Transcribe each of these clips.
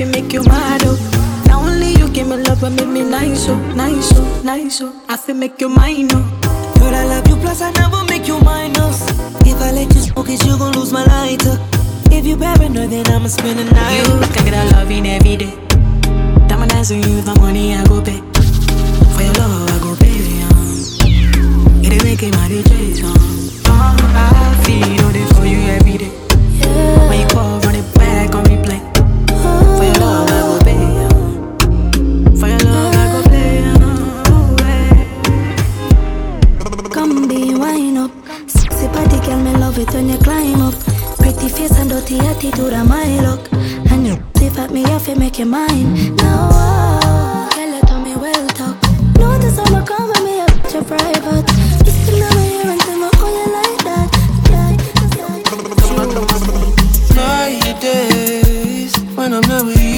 every make you mad, oh. Now only you give me love and make me nice, oh, nice, oh, nice, oh. I feel make you mine, oh. But I love you, plus I never make you minus. If I let you smoke it, you gon' lose my lighter. If you paranoid, then I'ma spend the night. You can get a loving every day. Diamond dancing you my money, I go pay. For your love, I go pay. Um. It ain't making my DJs um. uh, I feel all day for you every day. It when you climb up. Pretty face and dirty attitude, I'm my luck. And you if at me, I feel make you mine. Now, oh, girl, you me well talk. Notice I'ma come with me up to private. You still and oh, you like that. My days when I'm not with you,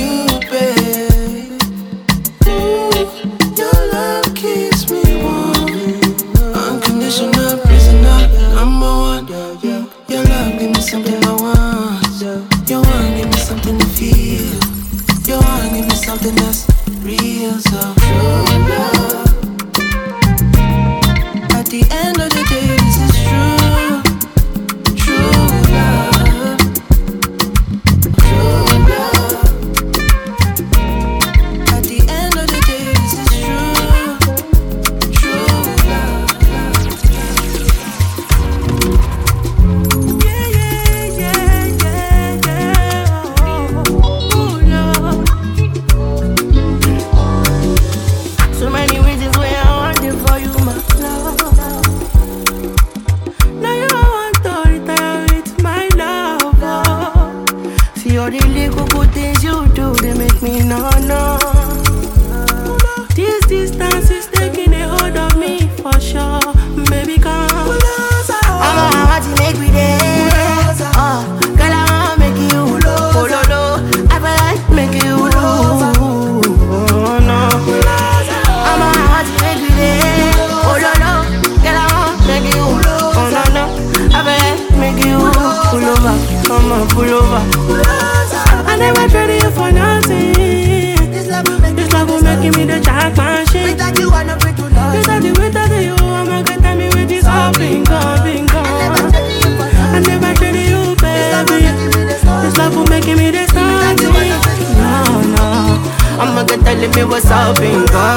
me what's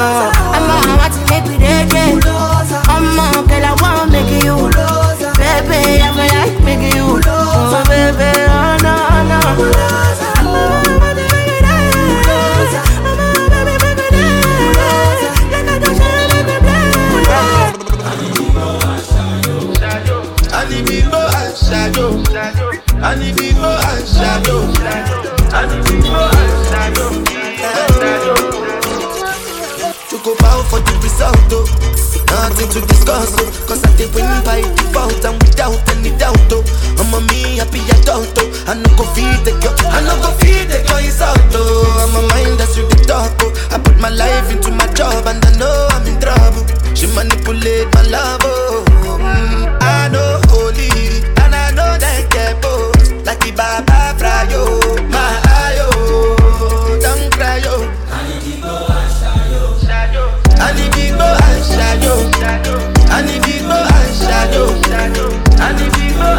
discuss, oh. Cause I did win by default and without any doubt, oh. I'm a me happy adult, oh. I no go feed the girl, I no go feed the girl insult, oh. I'm a mind that's with the talk, oh. I put my life into my job and I know I'm in trouble. She manipulate my love, oh. Mm, I know holy and I know that get both. Like the Baba Frayo, my ayo, don't cry, oh. Anibigbo and shadow. Anibigbo and shadow. Anibigbo Shadow.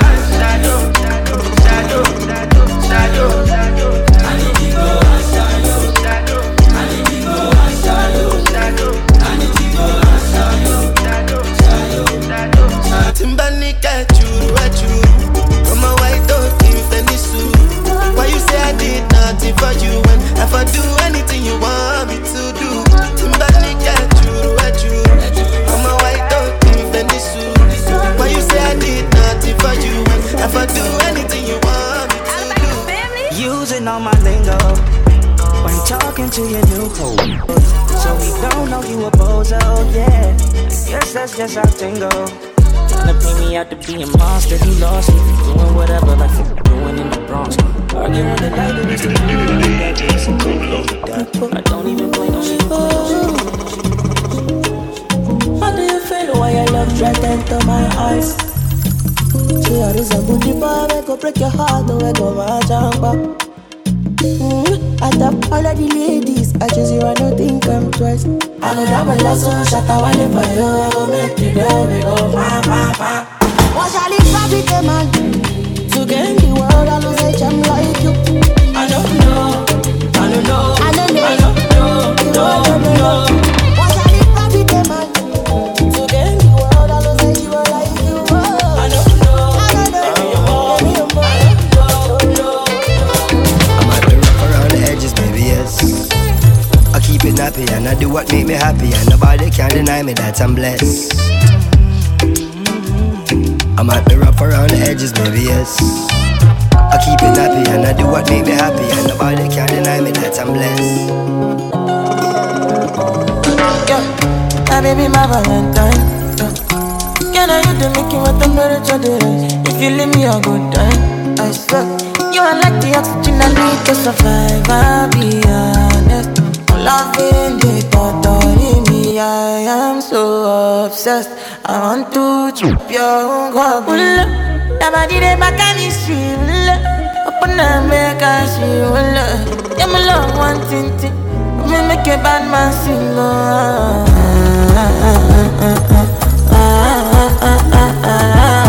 guess I'll tingle. Pay me out to be a monster, he lost me. Doing whatever, like doing in the Bronx. Arguing the light I don't even play no. How do you feel why I love dragged into my eyes? She is a booty bar, I go break your heart, the way go my jumper. Mm-hmm. I tap all of the ladies. I choose you, I don't think I'm twice. I go down my last one, shut up, I live for you. I go make you know, we go, ma, ma, ma. What shall it be, the man? To gain the world, I lose a jam like you. I don't know, I don't know, I don't know, I don't know, I don't know. What shall and I do what make me happy, and nobody can deny me that I'm blessed. I might be rough around the edges, baby, yes. I keep it nappy and I do what make me happy, and nobody can deny me that I'm blessed. Yeah, that baby my Valentine. Can I you make you what temperature is? If you leave me a good time, I swear. You are like the oxygen I need to survive. I'll be honest. Loving the thought of me, I am so obsessed. I want to chop your heart. That body they back on the street. Open up, make a she will. Yeah, my love one thing. Me make a bad man sing. Oh, ah, ah, ah, ah, ah, ah, ah, ah,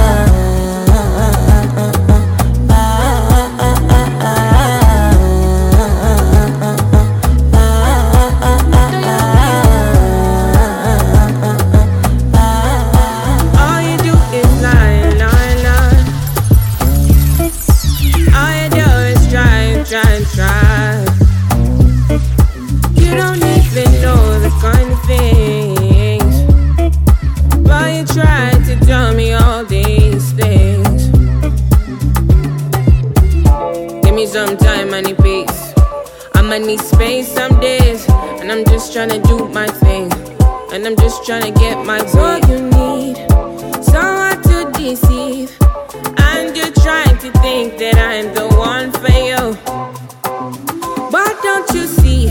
I'm just trying to get my way. you need someone to deceive. And you're trying to think that I'm the one for you. But don't you see?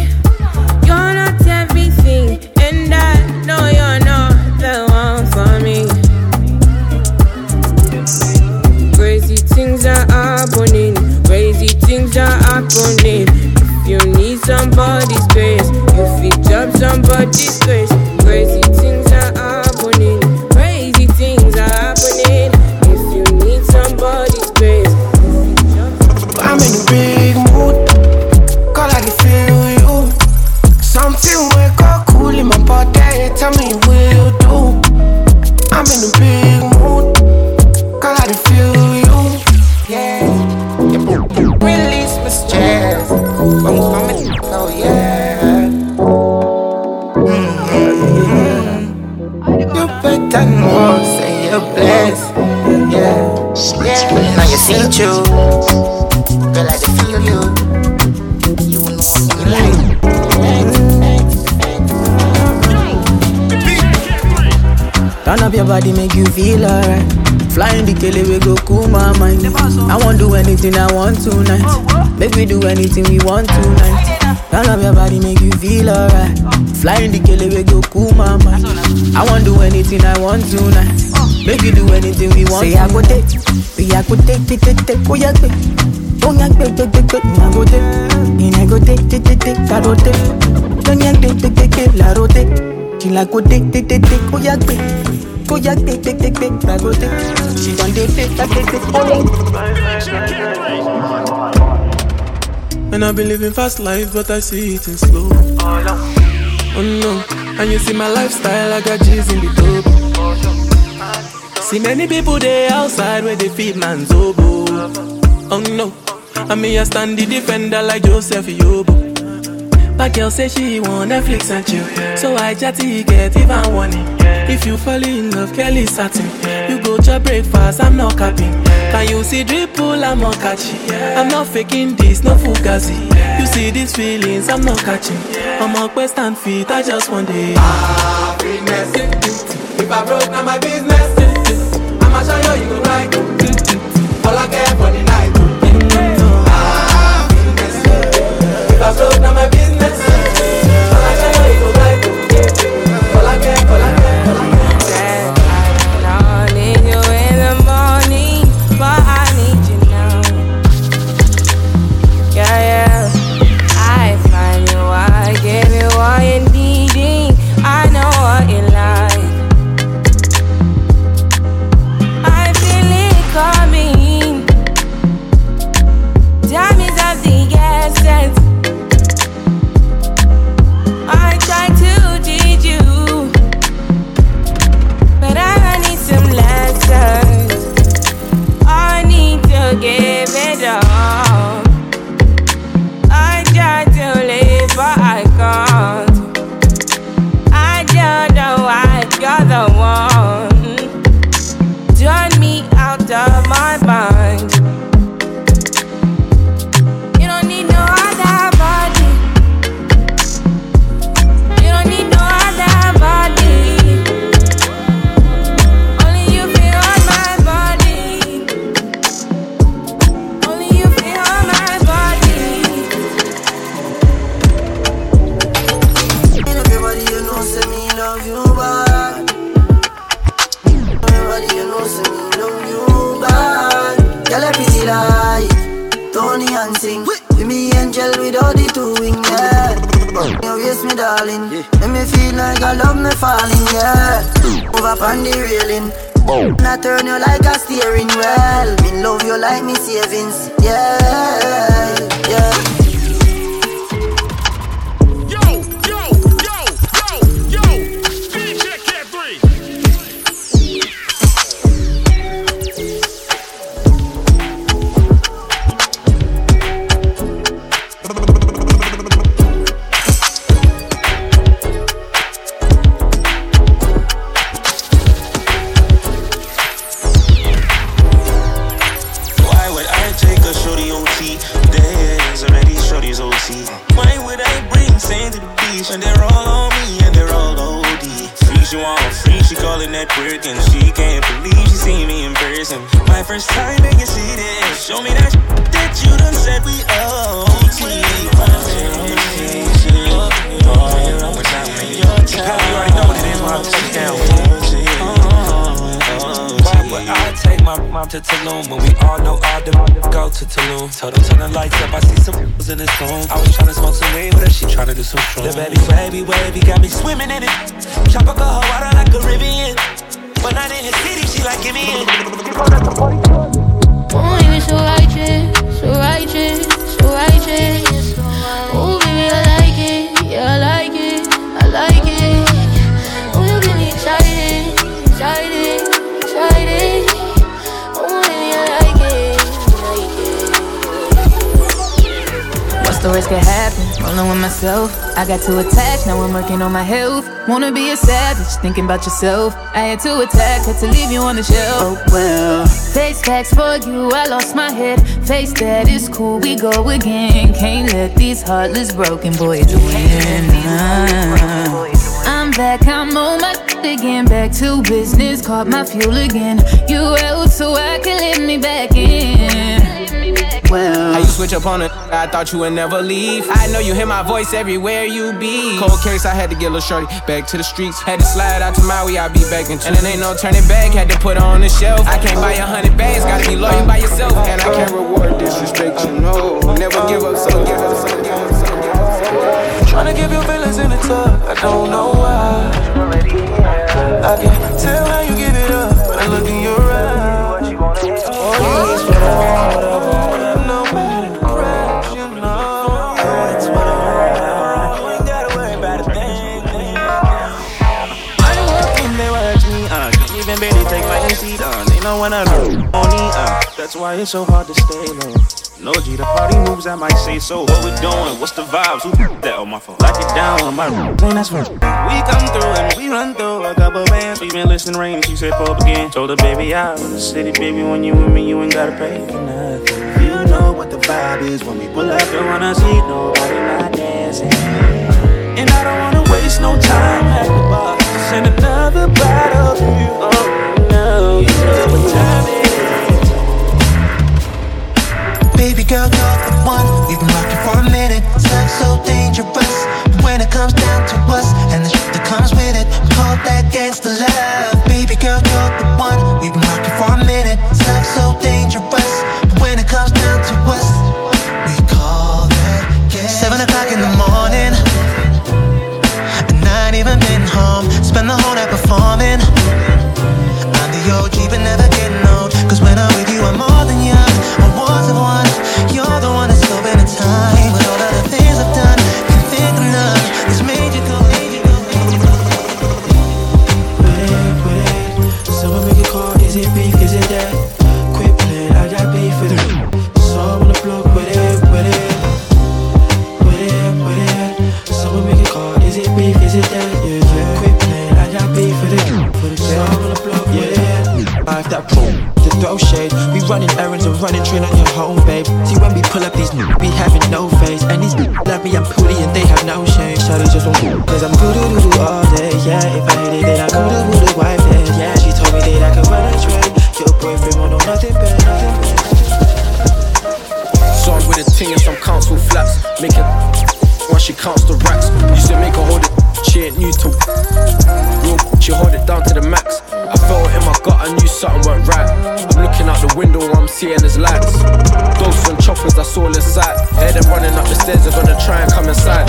You're not everything. And I know you're not the one for me. Crazy things are happening. Crazy things are happening. If you need somebody's grace, if you jump somebody's grace. We do anything we want tonight. Turn up your body, make you feel alright. Flying the kele, we go cool my mind. I won't do anything I want tonight. Make we do anything we want. Say I go take, we I go take, take, take, take, oh yeah, take. Oh yeah, take, take, take, take, I go take. And I go take, take, take, take, I go take. Don't yeah, take, take, take, take, la rotate. She like go take, take, take, take, oh yeah, take. Go yeah, take, take, take, take, I go take. She done take, take, take, take, take, oh And I've been living fast life, but I see it in slow. Oh no, and you see my lifestyle, I got G's in the dope. See many people there outside where they feed man's oboe. Oh no, and me I stand the defender like Joseph Yobo. But girl say she want Netflix and chill, so I chatty get even warning. If you fall in love, Kelly satin. You go to breakfast, I'm not capping. Can you see dripple, I'm not catching. I'm not faking this, no fugazi. You see these feelings, I'm not catching. I'm on quest and feet, I just want it. Happiness. If I broke, now my business. I'ma show you, you like. All I care for the night. Happiness. If I broke, now my business. With me angel without the two wing, yeah. You waste me, darling. Let me feel like I love me falling, yeah. Over upon the railing. I turn you like a steering wheel. Me love you like me savings, yeah, yeah. To Tulum when we all know all the go to Tulum. Told him turn the lights up, I see some in this room. I was trying to smoke some weed with her, she trying to do some strong. The baby wavy wavy got me swimming in it. Chop up her water like a Caribbean. But not in his city, she like give me in. Oh, you so righteous, so righteous, so righteous. Oh, the worst could happen. Rolling with myself. I got too attached, now I'm working on my health. Wanna be a savage, thinking about yourself. I had to attack, had to leave you on the shelf. Oh well. Face facts for you, I lost my head. Face that is cool, we go again. Can't let these heartless broken boys win. I'm back, I'm on my again. Back to business, caught my fuel again. You out so I can let me back in well. How you switch up on it? I thought you would never leave. I know you hear my voice everywhere you be. Cold case, I had to get little shorty back to the streets. Had to slide out to Maui, I'll be back in. And it ain't no turning back, had to put her on the shelf. I can't buy a hundred bags, gotta be loyal by yourself. And I can't reward disrespect, you know. Never give up, so give up, so give up, so give up. So Tryna give your feelings in the tub, I don't know why. I can tell how you give why it's so hard to stay low. No G, the party moves, I might say so. What we doing? What's the vibes? Who that on my phone? Lock it down on my room. that's right. We come through and we run through a couple bands. We been listening rain, she said pull up again. Told her baby out in the city, baby. When you with me, you ain't gotta pay for nothing. You know what the vibe is when we pull up. Don't wanna see nobody not dancing. And I don't wanna waste no time at the bar. Send another bottle to you. Oh. Baby girl, you're the one. We've been rocking for a minute. Sex so dangerous. Shade. We running errands and running train on your home, babe. See when we pull up these n- we having no face. And these n- love me, I'm pooty and they have no shame. Shawty just won't cause I'm good do do all day, yeah. If I hit it, then I could have would wife it, yeah. She told me that I could run a trade. Your boyfriend won't know nothing better, nothing better. So I'm with a team, some council flats. Make it once she counts the racks. Used to make her hold it She ain't new to. She hold it down to the max. I felt in my gut, I knew something weren't right. I'm looking out the window, I'm seeing is lights. Dogs on choppers, that's all inside. Hear them running up the stairs, they're gonna try and come inside.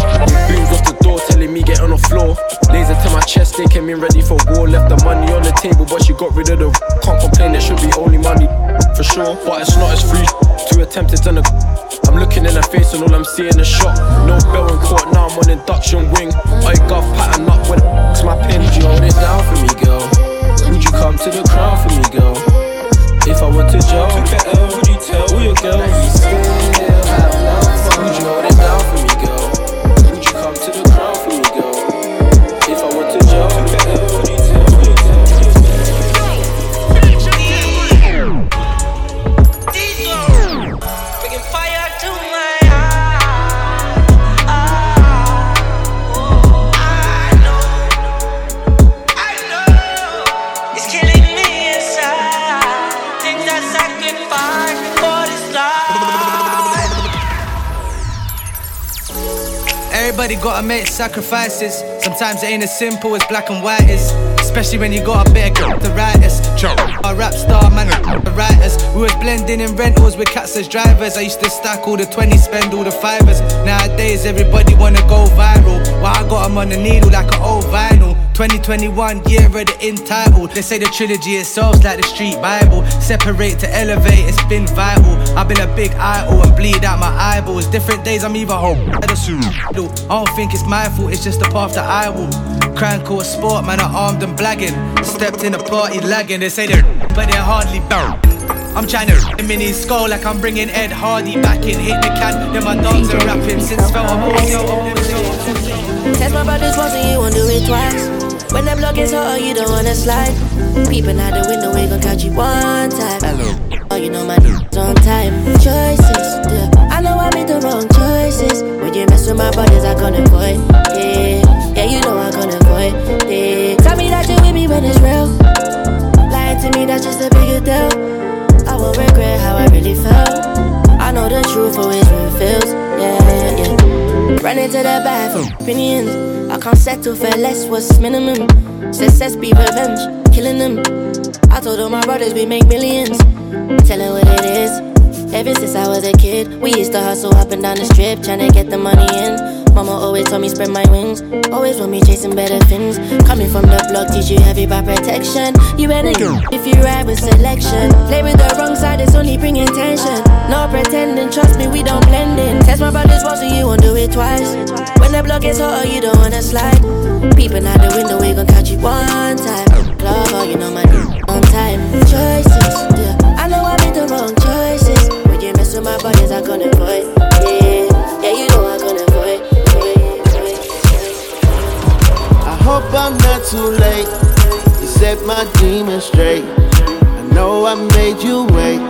Booms off the door, telling me get on the floor. Laser to my chest, they came in ready for war. Left the money on the table, but she got rid of the. Can't complain, it should be only money for sure. But it's not as free. Too attempted on the. I'm looking in her face and all I'm seeing is shock. No bell in court, now I'm on induction wing. I got make sacrifices. Sometimes it ain't as simple as black and white is. Especially when you got a bit of the writers. A rap star, man, the writers. We was blending in rentals with cats as drivers. I used to stack all the 20s, spend all the fivers. Nowadays, everybody wanna go viral. Well, I got 'em on the needle like an old vinyl. 2021, year of the entitled. They say the trilogy itself's like the street Bible. Separate to elevate, it's been vital. I've been a big idol and bleed out my eyeballs. Different days I'm either home. I don't think it's my fault, it's just the path that I will. Crank court sport, man, I armed and blagging. Stepped in the party lagging. They say they're, but they're hardly bound. I'm trying to his skull like I'm bringing Ed Hardy back in. Hit the can, then my dogs are rapping since felt I'm Test my brothers once and you won't do it twice. When the block is hot, you don't wanna slide. Peeping out the window, we gon' catch you one time. Oh, you know my n****s on time. Choices, yeah. I know I made the wrong choices. When you mess with my brothers, I can't avoid. Yeah, yeah, you know I can't avoid. Yeah. Tell me that you with me when it's real. Lying to me, that's just a bigger deal. I won't regret how I really felt. I know the truth always reveals. Yeah, yeah. Run into the bathroom, opinions. Can't settle for less, what's minimum? Success be revenge, killing them. I told all my brothers we make millions. Tell what it is. Ever since I was a kid, we used to hustle up and down the strip, trying to get the money in. Mama always told me spread my wings. Always want me chasing better things. Coming from the block, teach you heavy by protection. You ain't better if you ride with selection. Play with the wrong side, it's only bringing tension. No pretending, trust me, we don't blend in. Test my brothers once, so you won't do it twice. The block is hot, you don't wanna slide. Peeping out the window, we gon' catch you one time. Love, oh, you know my on time. Choices, yeah. I know I made the wrong choices. When you mess with my brothers, I gonna avoid. Yeah, yeah, you know I gonna avoid. I hope I'm not too late to set my demons straight. I know I made you wait,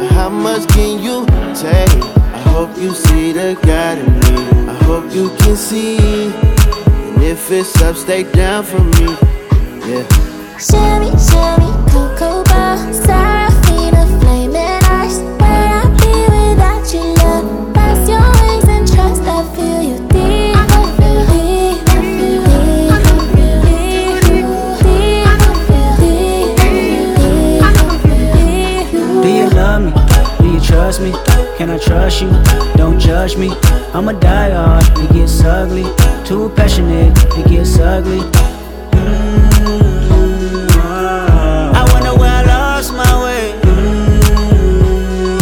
but how much can you take? I hope you see the God in me. I hope you can see. And if it's up, stay down for me. Yeah. Shimmy, shimmy, cocoa bar, Serafina, flaming eyes. Where I be without you, love? Rest your wings and trust. I feel you deep. I feel deep. I feel deep. I feel deep. Do you love me? Do you trust me? I trust you? Don't judge me. I'm a die hard, it gets ugly. Too passionate, it gets ugly. Mm-hmm. I wonder where I lost my way. Mm-hmm.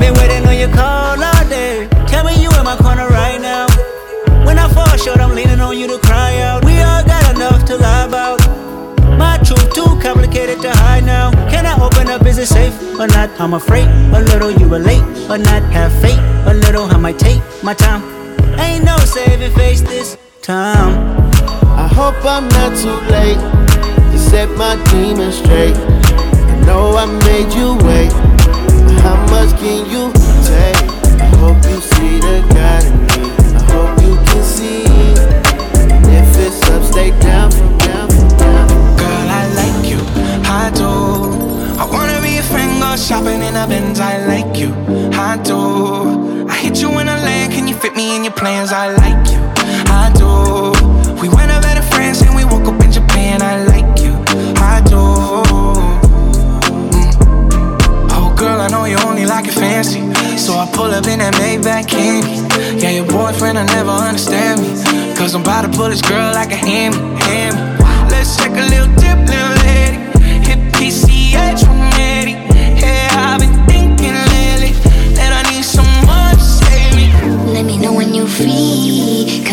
Been waiting on your call all day. Tell me you in my corner right now. When I fall short, I'm leaning on you to cry out. We all got enough to. My truth too complicated to hide now. Can I open up? Is it safe or not? I'm afraid my time. Ain't no saving face this time. I hope I'm not too late to set my demons straight. I know I made you wait, how much can you take? I hope you see the God in me. I hope you can see. And if it's up, stay down from down from down. Girl, I like you, I do. I wanna be a friend, go shopping in a Benz. I like you, I do plans, I like you, I do. We went out better France and we woke up in Japan, I like you, I do. Mm. Oh, girl, I know you only like it fancy. So I pull up in that Maybach candy. Yeah, your boyfriend, I never understand me. Cause I'm about to pull this girl like a hammy, hammy. Let's take a little dip, little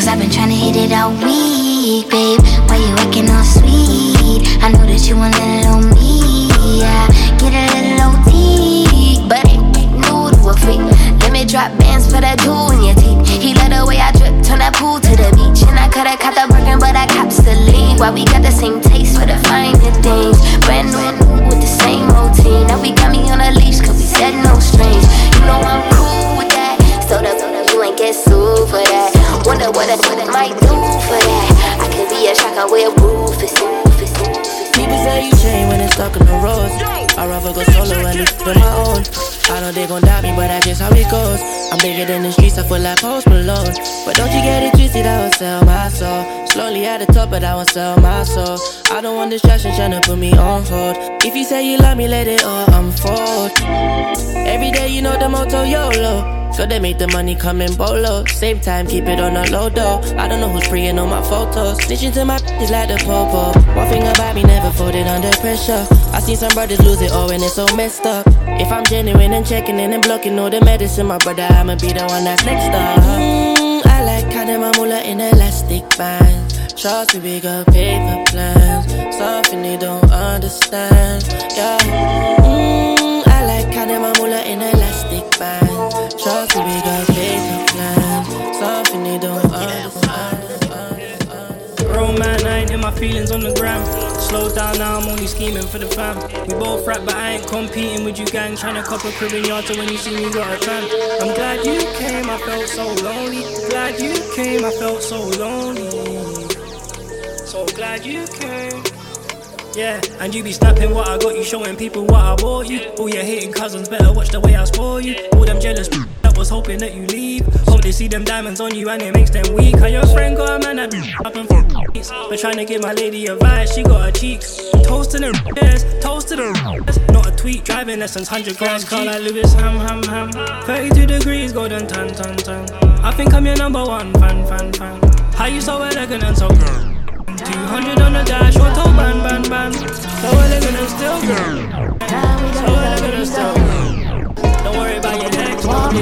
Cause I've been trying to hit it all week, babe. Why you acting all sweet? I know that you want a little me. Yeah, get a little OT. But ain't new to a freak. Let me drop bands for that jewel in your teeth. He let the way I drip, turn that pool to the beach. And I coulda caught the Birkin, but I cops the lead. Why we got the same taste for the finer be a shocker where roof is. People say you change when it's stuck on the road. I'd rather go solo and live on my own. I know they gon' doubt me, but that's just how it goes. I'm bigger than the streets, I feel like Post Malone. But don't you get it twisted, I won't sell my soul. Slowly at the top, but I won't sell my soul. I don't want distractions trying to put me on hold. If you say you love me, let it all unfold. Every day, you know the motto YOLO. So they make the money come in bolo. Same time, keep it on a low though. I don't know who's preying on my photos. Snitching to my is like the popo. One thing about me, never folded under pressure. I seen some brothers lose it all and it's so messed up. If I'm genuine and checking in and blocking all the medicine, my brother, I'ma be the one that's next up. Mm, I like counting my moolah in elastic bands. Shots with bigger paper plans. Something they don't understand. Yeah. Mm, I like counting my moolah in elastic bands. Shots with bigger paper plans. Something they don't understand. Man, I ain't in my feelings on the gram. Slow down now, I'm only scheming for the fam. We both rap, but I ain't competing with you gang. Trying to cop a crib in yard, so when you see me, got a tan. I'm glad you came, I felt so lonely. Glad you came, I felt so lonely. So glad you came. Yeah, and you be snapping what I got you, showing people what I bought you. All your hating cousins better watch the way I spoil you. All them jealous that was hoping that you leave. Hope they see them diamonds on you and it makes them weak. How your friend got a man that be up and for But trying to give my lady advice, she got her cheeks. Toast to the yes, toast to the Not a tweet, driving lessons, 100 grams. car like Lewis Ham Ham Ham. 32 degrees, golden tan tan tan. I think I'm your number one fan fan fan. How you so elegant and so? 200 on the dash, auto ban, ban, ban. So elegant and still girl. So elegant and still girl. Don't worry about your next one.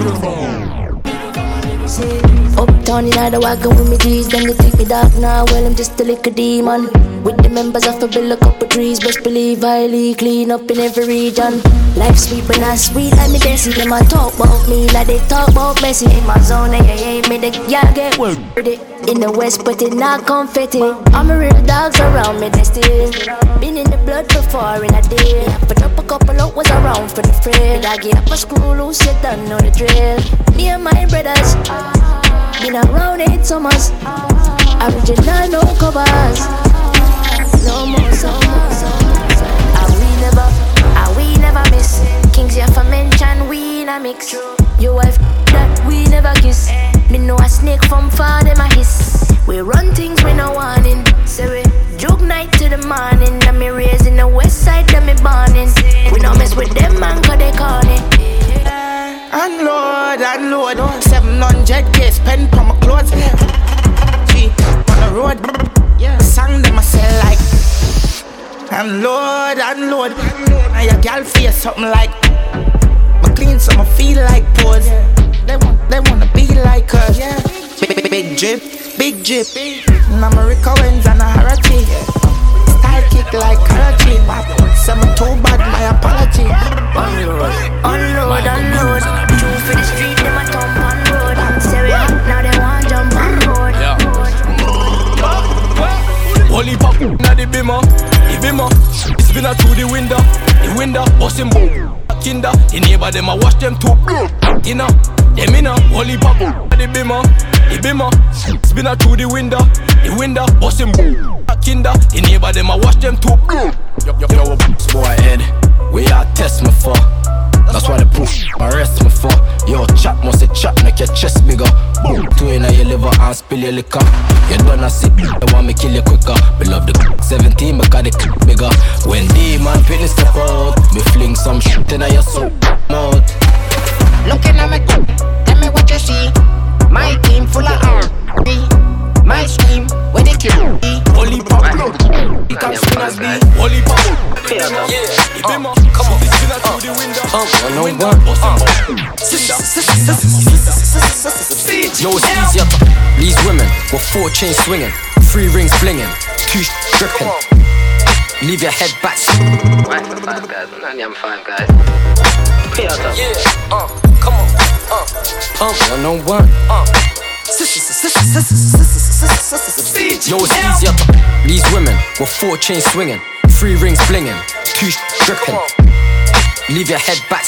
Uptown in the wagon with me G's, then they take me dark now. Well, I'm just a little demon. With the members of a build a couple trees, best believe highly clean up in every region. Life sweet but not sweet like me Desi. Them a talk about me like they talk about Messi. In my zone, yeah, yeah, me the y'all get word it. In the west, but it not confetti. I'm a real dogs around me, they still. Been in the blood before in a day. Put up a couple out was around for the friend. I get up a screw loose, you done know the drill. Me and my brothers. Been around eight summers. Original, no covers. No more summers. And we never, and we never miss. Kings, you for mention, we in a mix. Your wife, that we never kiss. Me know a snake from far, them a hiss. We run things we no warning. Say we joke night to the morning. And me raised in the west side, them me borning. We no mess with them, man, cause they corny. Unload, unload. 700k spend for my clothes. G on the road. Unload, unload. And Lord, now your girl feel something like. My clean so I feel like pose. They want, they wanna be like us. Big, big, big drip, big drip. And I'm a Rick Owens and a Huarache. Style kick like Karachi. Seven too bad, my apology. Spin her through the window, the window bust him boom. Kinder, the neighbor them I watch them too. Inna, them inna. Holy pop na the bimmer, the bimmer. Spin her through the window, the window bust him boom. Kinder, the neighbor them I watch them too. Yo, yo, yo, boy head, we are test me for. That's why they push, arrest me for. Yo, chat must say chat, make your chest bigger. Boom, two in a your liver and spill your liquor. You done a sip, they want me kill you quicker. Me love the 17, because the clip bigger. When demon fitness step out, me fling some shit in your soul mouth. Looking at me, tell me what you see. My team full of R&B. My scheme, where they kill me. Holy pop, he can swing as me. Holy pop, yeah, Ibima, come on, spin out through the window. Um, one on one. Yo, it's easier to these women with four chains swinging, three rings blinging, two sh- dripping. Leave your head back. Right for the five guys, I'm five guys. Yeah, uh, come on, uh, uh, one on one. Uh. Yo, it's easier to these women with four chains swinging, three rings blinging, two dripping. Leave your head back.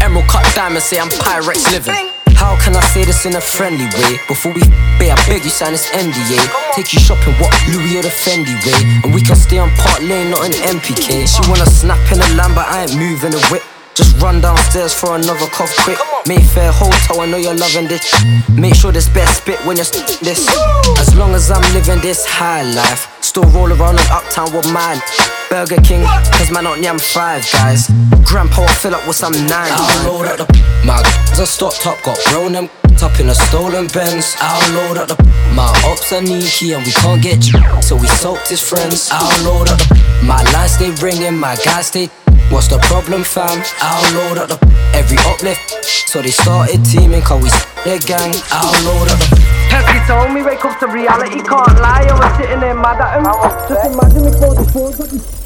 Emerald cut diamond, say I'm Pyrex living. How can I say this in a friendly way? Before we pay, I beg you sign this NDA. Take you shopping, what Louis or the Fendi way? And we can stay on Park Lane, not in MPK. She wanna snap in a lamb, but I ain't moving the whip. Just run downstairs for another cough quick. Mayfair Hotel, I know you're loving this. Make sure this best spit when you're st- this. As long as I'm living this high life, still roll around in uptown with mine. Burger King, cause man on yam five guys. Grandpa will fill up with some nine. I'll load up the my are stocked up, got grown them up in a stolen Benz. I'll load up the my ops are sneaky and we can't get you, so we soaked his friends. I'll load up the my lines stay ringing, my guys stay. What's the problem, fam? Load up the every uplift, so they started teaming, cause we their gang. Load up the Pesky told me wake up to reality, can't lie. I was sitting there mad at him. Just imagine me the phone.